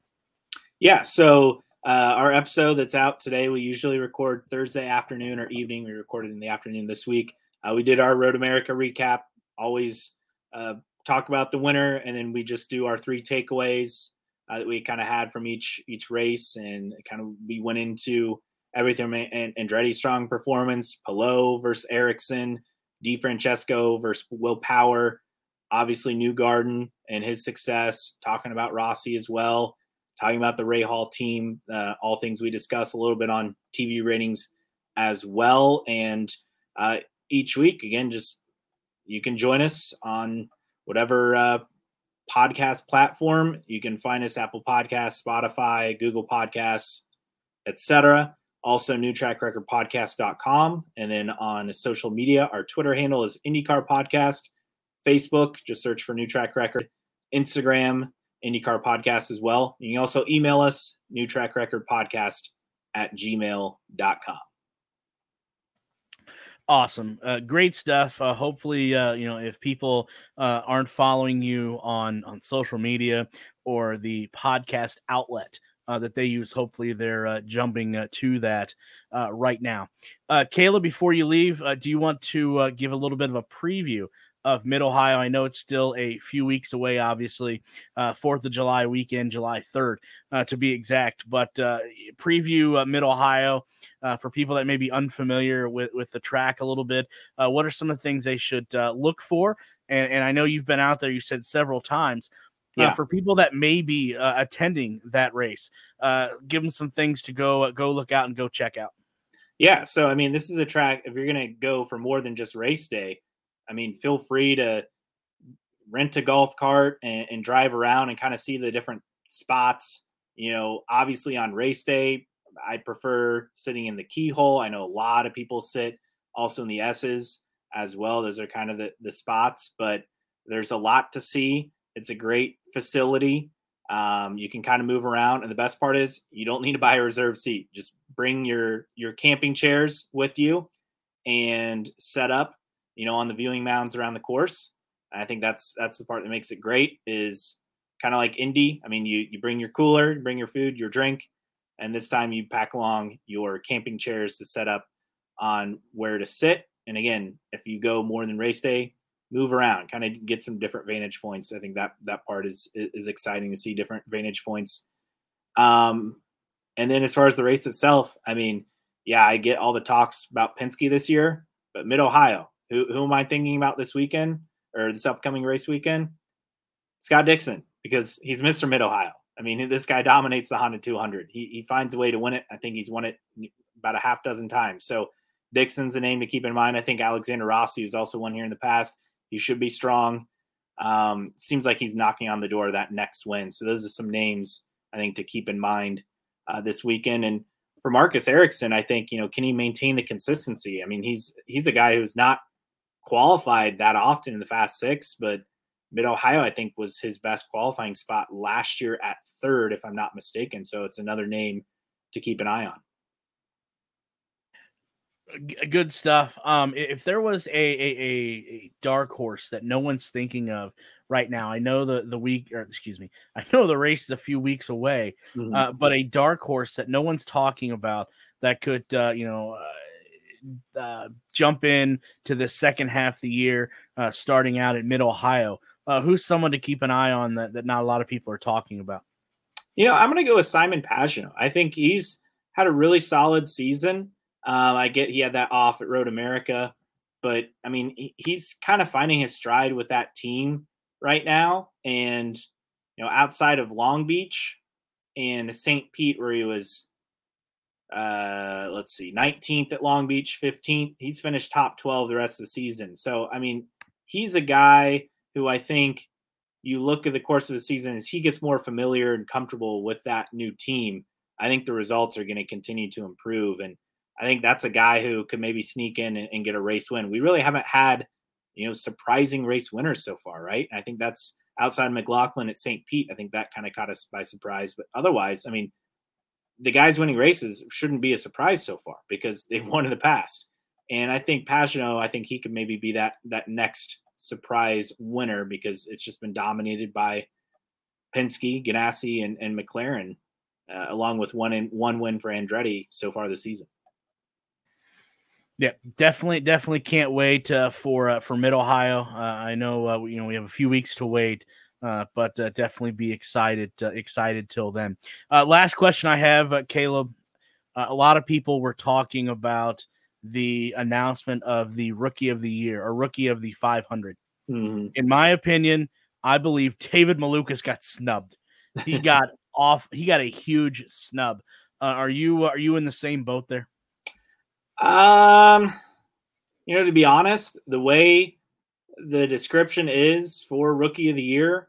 Yeah, so uh, our episode that's out today, we usually record Thursday afternoon or evening. We recorded in the afternoon this week. Uh, we did our Road America recap. Always uh, talk about the winner, and then we just do our three takeaways uh, that we kind of had from each each race, and kind of we went into everything and Andretti's strong performance, Palou versus Ericsson, DeFrancesco versus Will Power, obviously Newgarden and his success, talking about Rossi as well, talking about the Rahal team, uh, all things we discuss a little bit on TV ratings as well. And uh, each week, again, just you can join us on whatever uh, podcast platform. You can find us Apple Podcasts, Spotify, Google Podcasts, etc. Also, newtrackrecordpodcast.com. And then on social media, our Twitter handle is IndyCar Podcast. Facebook, just search for New Track Record. Instagram, IndyCar Podcast as well. You can also email us, New Track Record Podcast at gmail.com. Awesome, uh, great stuff. Uh, hopefully, uh, you know if people uh, aren't following you on on social media or the podcast outlet uh, that they use. Hopefully, they're uh, jumping to that right now. Caleb, before you leave, do you want to give a little bit of a preview of Mid Ohio? I know it's still a few weeks away, obviously, Fourth of July weekend, July third to be exact. But preview Mid Ohio for people that may be unfamiliar with with the track a little bit. what are some of the things they should look for? And, and I know you've been out there. You said several times yeah. Uh, for people that may be uh, attending that race. Uh, give them some things to go uh, go look out and go check out. Yeah, so I mean, this is a track. If you're going to go for more than just race day, I mean, feel free to rent a golf cart and, and drive around and kind of see the different spots. You know, obviously on race day, I prefer sitting in the keyhole. I know a lot of people sit also in the S's as well. Those are kind of the, the spots, but there's a lot to see. It's a great facility. Um, you can kind of move around, and the best part is you don't need to buy a reserve seat. Just bring your your camping chairs with you and set up, you know, on the viewing mounds around the course. I think that's that's the part that makes it great. Is kind of like Indy. I mean, you you bring your cooler, bring your food, your drink, and this time you pack along your camping chairs to set up on where to sit. And again, if you go more than race day, move around, kind of get some different vantage points. I think that that part is is exciting to see different vantage points. Um, and then as far as the race itself, I mean, yeah, I get all the talks about Penske this year, but Mid Ohio, who who am I thinking about this weekend or this upcoming race weekend? Scott Dixon, because he's Mr. Mid Ohio. I mean, this guy dominates the Honda 200. He he finds a way to win it. I think he's won it about a half dozen times. So Dixon's a name to keep in mind. I think Alexander Rossi, who's also won here in the past, he should be strong. Um, seems like he's knocking on the door of that next win. So those are some names I think to keep in mind uh, this weekend. And for Marcus Ericsson, I think you know can he maintain the consistency? I mean, he's he's a guy who's not qualified that often in the Fast Six, but Mid Ohio I think was his best qualifying spot last year at third, if I'm not mistaken. So it's another name to keep an eye on good stuff. Um, if there was a, a, a dark horse that no one's thinking of right now, I know the the week, or excuse me, [laughs] I know the race is a few weeks away, mm-hmm. uh, but a dark horse that no one's talking about that could, uh, you know. Uh, uh, jump in to the second half of the year, uh, starting out at Mid Ohio. Uh, who's someone to keep an eye on that, that not a lot of people are talking about? You know, I'm going to go with Simon Pagenaud. I think he's had a really solid season. Um, I get he had that off at Road America, but I mean, he, he's kind of finding his stride with that team right now. And, you know, outside of Long Beach and St. Pete, where he was, uh, let's see, 19th at Long Beach, 15th, he's finished top 12 the rest of the season. So, I mean, he's a guy who I think you look at the course of the season as he gets more familiar and comfortable with that new team. I think the results are going to continue to improve. And, I think that's a guy who could maybe sneak in and, and, get a race win. We really haven't had, you know, surprising race winners so far, right? I think that's outside McLaughlin at St. Pete. I think that kind of caught us by surprise. But otherwise, I mean, the guys winning races shouldn't be a surprise so far because they've [laughs] won in the past. And I think Pagenaud, I think he could maybe be that that next surprise winner because it's just been dominated by Penske, Ganassi, and, and McLaren, uh, along with one in, one win for Andretti so far this season. Yeah, definitely, definitely can't wait uh, for uh, for Mid Ohio. Uh, I know uh, you know we have a few weeks to wait, uh, but uh, definitely be excited excited till then. last question I have, Caleb. a lot of people were talking about the announcement of the Rookie of the Year or Rookie of the 500. Mm-hmm. In my opinion, I believe David Malukas got snubbed. He [laughs] got off. He got a huge snub. are you are you in the same boat there? Um, you know, to be honest, the way the description is for rookie of the year,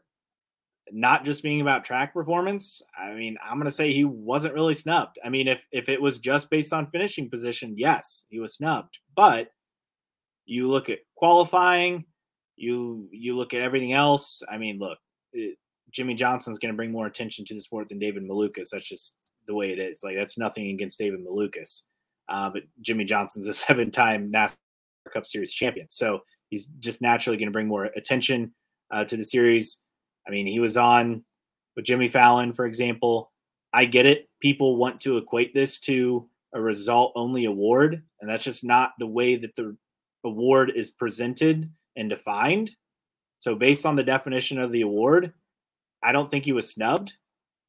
not just being about track performance, I mean, I'm going to say he wasn't really snubbed. I mean, if if it was just based on finishing position, yes, he was snubbed. But you look at qualifying, you you look at everything else. I mean, look, it, Jimmie Johnson's going to bring more attention to the sport than David Malukas. That's just the way it is. Like that's nothing against David Malukas. Uh, but Jimmie Johnson's a [laughs] seven time NASCAR Cup Series champion. So he's just naturally going to bring more attention uh, to the series. I mean, he was on with Jimmy Fallon, for example, I get it. People want to equate this to a result only award, and that's just not the way that the award is presented and defined. So, based on the definition of the award, I don't think he was snubbed.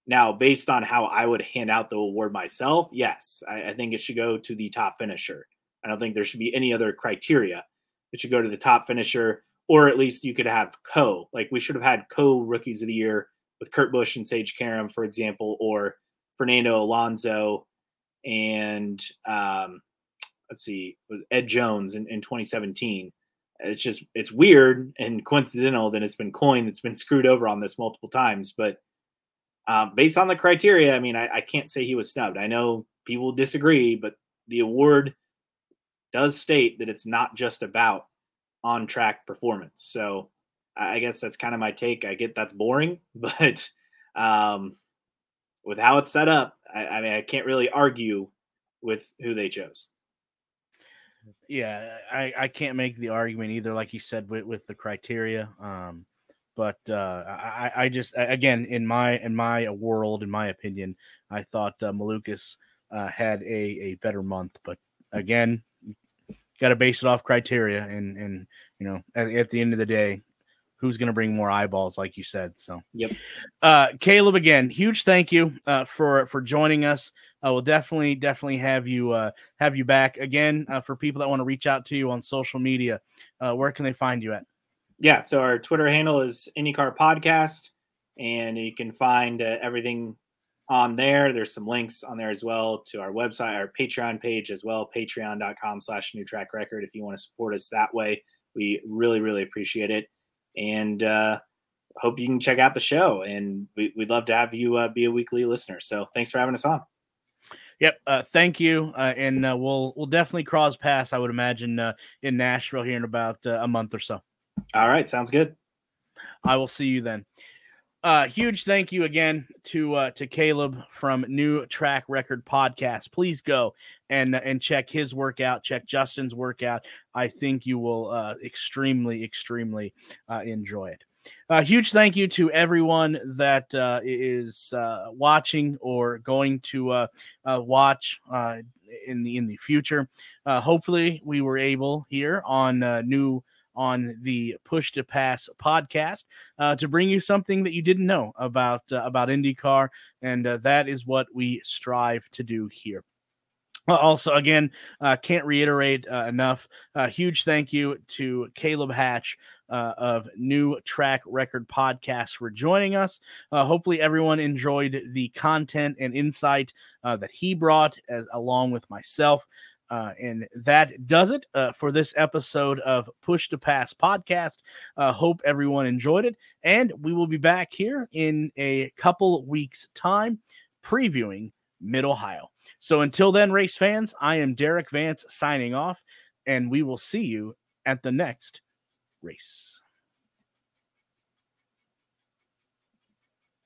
Now, based on how I would hand out the award myself, yes, I, I think it should go to the top finisher. I don't think there should be any other criteria. It should go to the top finisher, or at least you could have co. Like we should have had co rookies of the year with Kurt Busch and Sage Karam, for example, or Fernando Alonso and um, let's see, was Ed Jones in, in 2017. It's just it's weird and coincidental that it's been coined. It's been screwed over on this multiple times, but um, based on the criteria, I mean, I, I can't say he was snubbed. I know people disagree, but the award does state that it's not just about on track performance. So I guess that's kind of my take. I get that's boring, [laughs] but um, with how it's set up, I, I mean, I can't really argue with who they chose. Yeah, I, I can't make the argument either, like you said, with, with the criteria. Um, but uh, I, I just again in my in my world, in my opinion, I thought uh, Malukas uh, had a, a better month. But again, got to base it off criteria, and and you know at, at the end of the day, who's going to bring more eyeballs, like you said. So, yep. Uh, Caleb, again, huge thank you uh, for for joining us. I will definitely definitely have you uh, have you back again. Uh, for people that want to reach out to you on social media, uh, where can they find you at? Yeah, so our Twitter handle is IndyCar Podcast, and you can find uh, everything on there. There's some links on there as well to our website, our Patreon page as well, patreon.com slash new track record. If you want to support us that way, we really, really appreciate it and uh, hope you can check out the show. And we, would love to have you uh, be a weekly listener. So thanks for having us on. Yep. Uh, thank you. Uh, and uh, we'll we'll definitely cross paths. I would imagine uh, in Nashville here in about uh, a month or so. All right. Sounds good. I will see you then. Uh, huge thank you again to uh, to Caleb from New Track Record Podcast. Please go and and check his workout. Check Justin's workout. I think you will uh, extremely extremely uh, enjoy it. A huge thank you to everyone that uh, is uh, watching or going to uh, uh watch uh, in the in the future. Uh, hopefully, we were able here on uh, new on the Push to Pass podcast to bring you something that you didn't know about about IndyCar, and that is what we strive to do here. Also, again, uh, can't reiterate uh, enough. Uh, huge thank you to Caleb Hatch uh, of New Track Record Podcast for joining us. Uh, hopefully, everyone enjoyed the content and insight uh, that he brought, as, along with myself. And that does it uh, for this episode of Push to Pass podcast. Uh, hope everyone enjoyed it. And we will be back here in a couple weeks' time previewing Mid Ohio. So until then, race fans, I am Derik Vance signing off, and we will see you at the next race.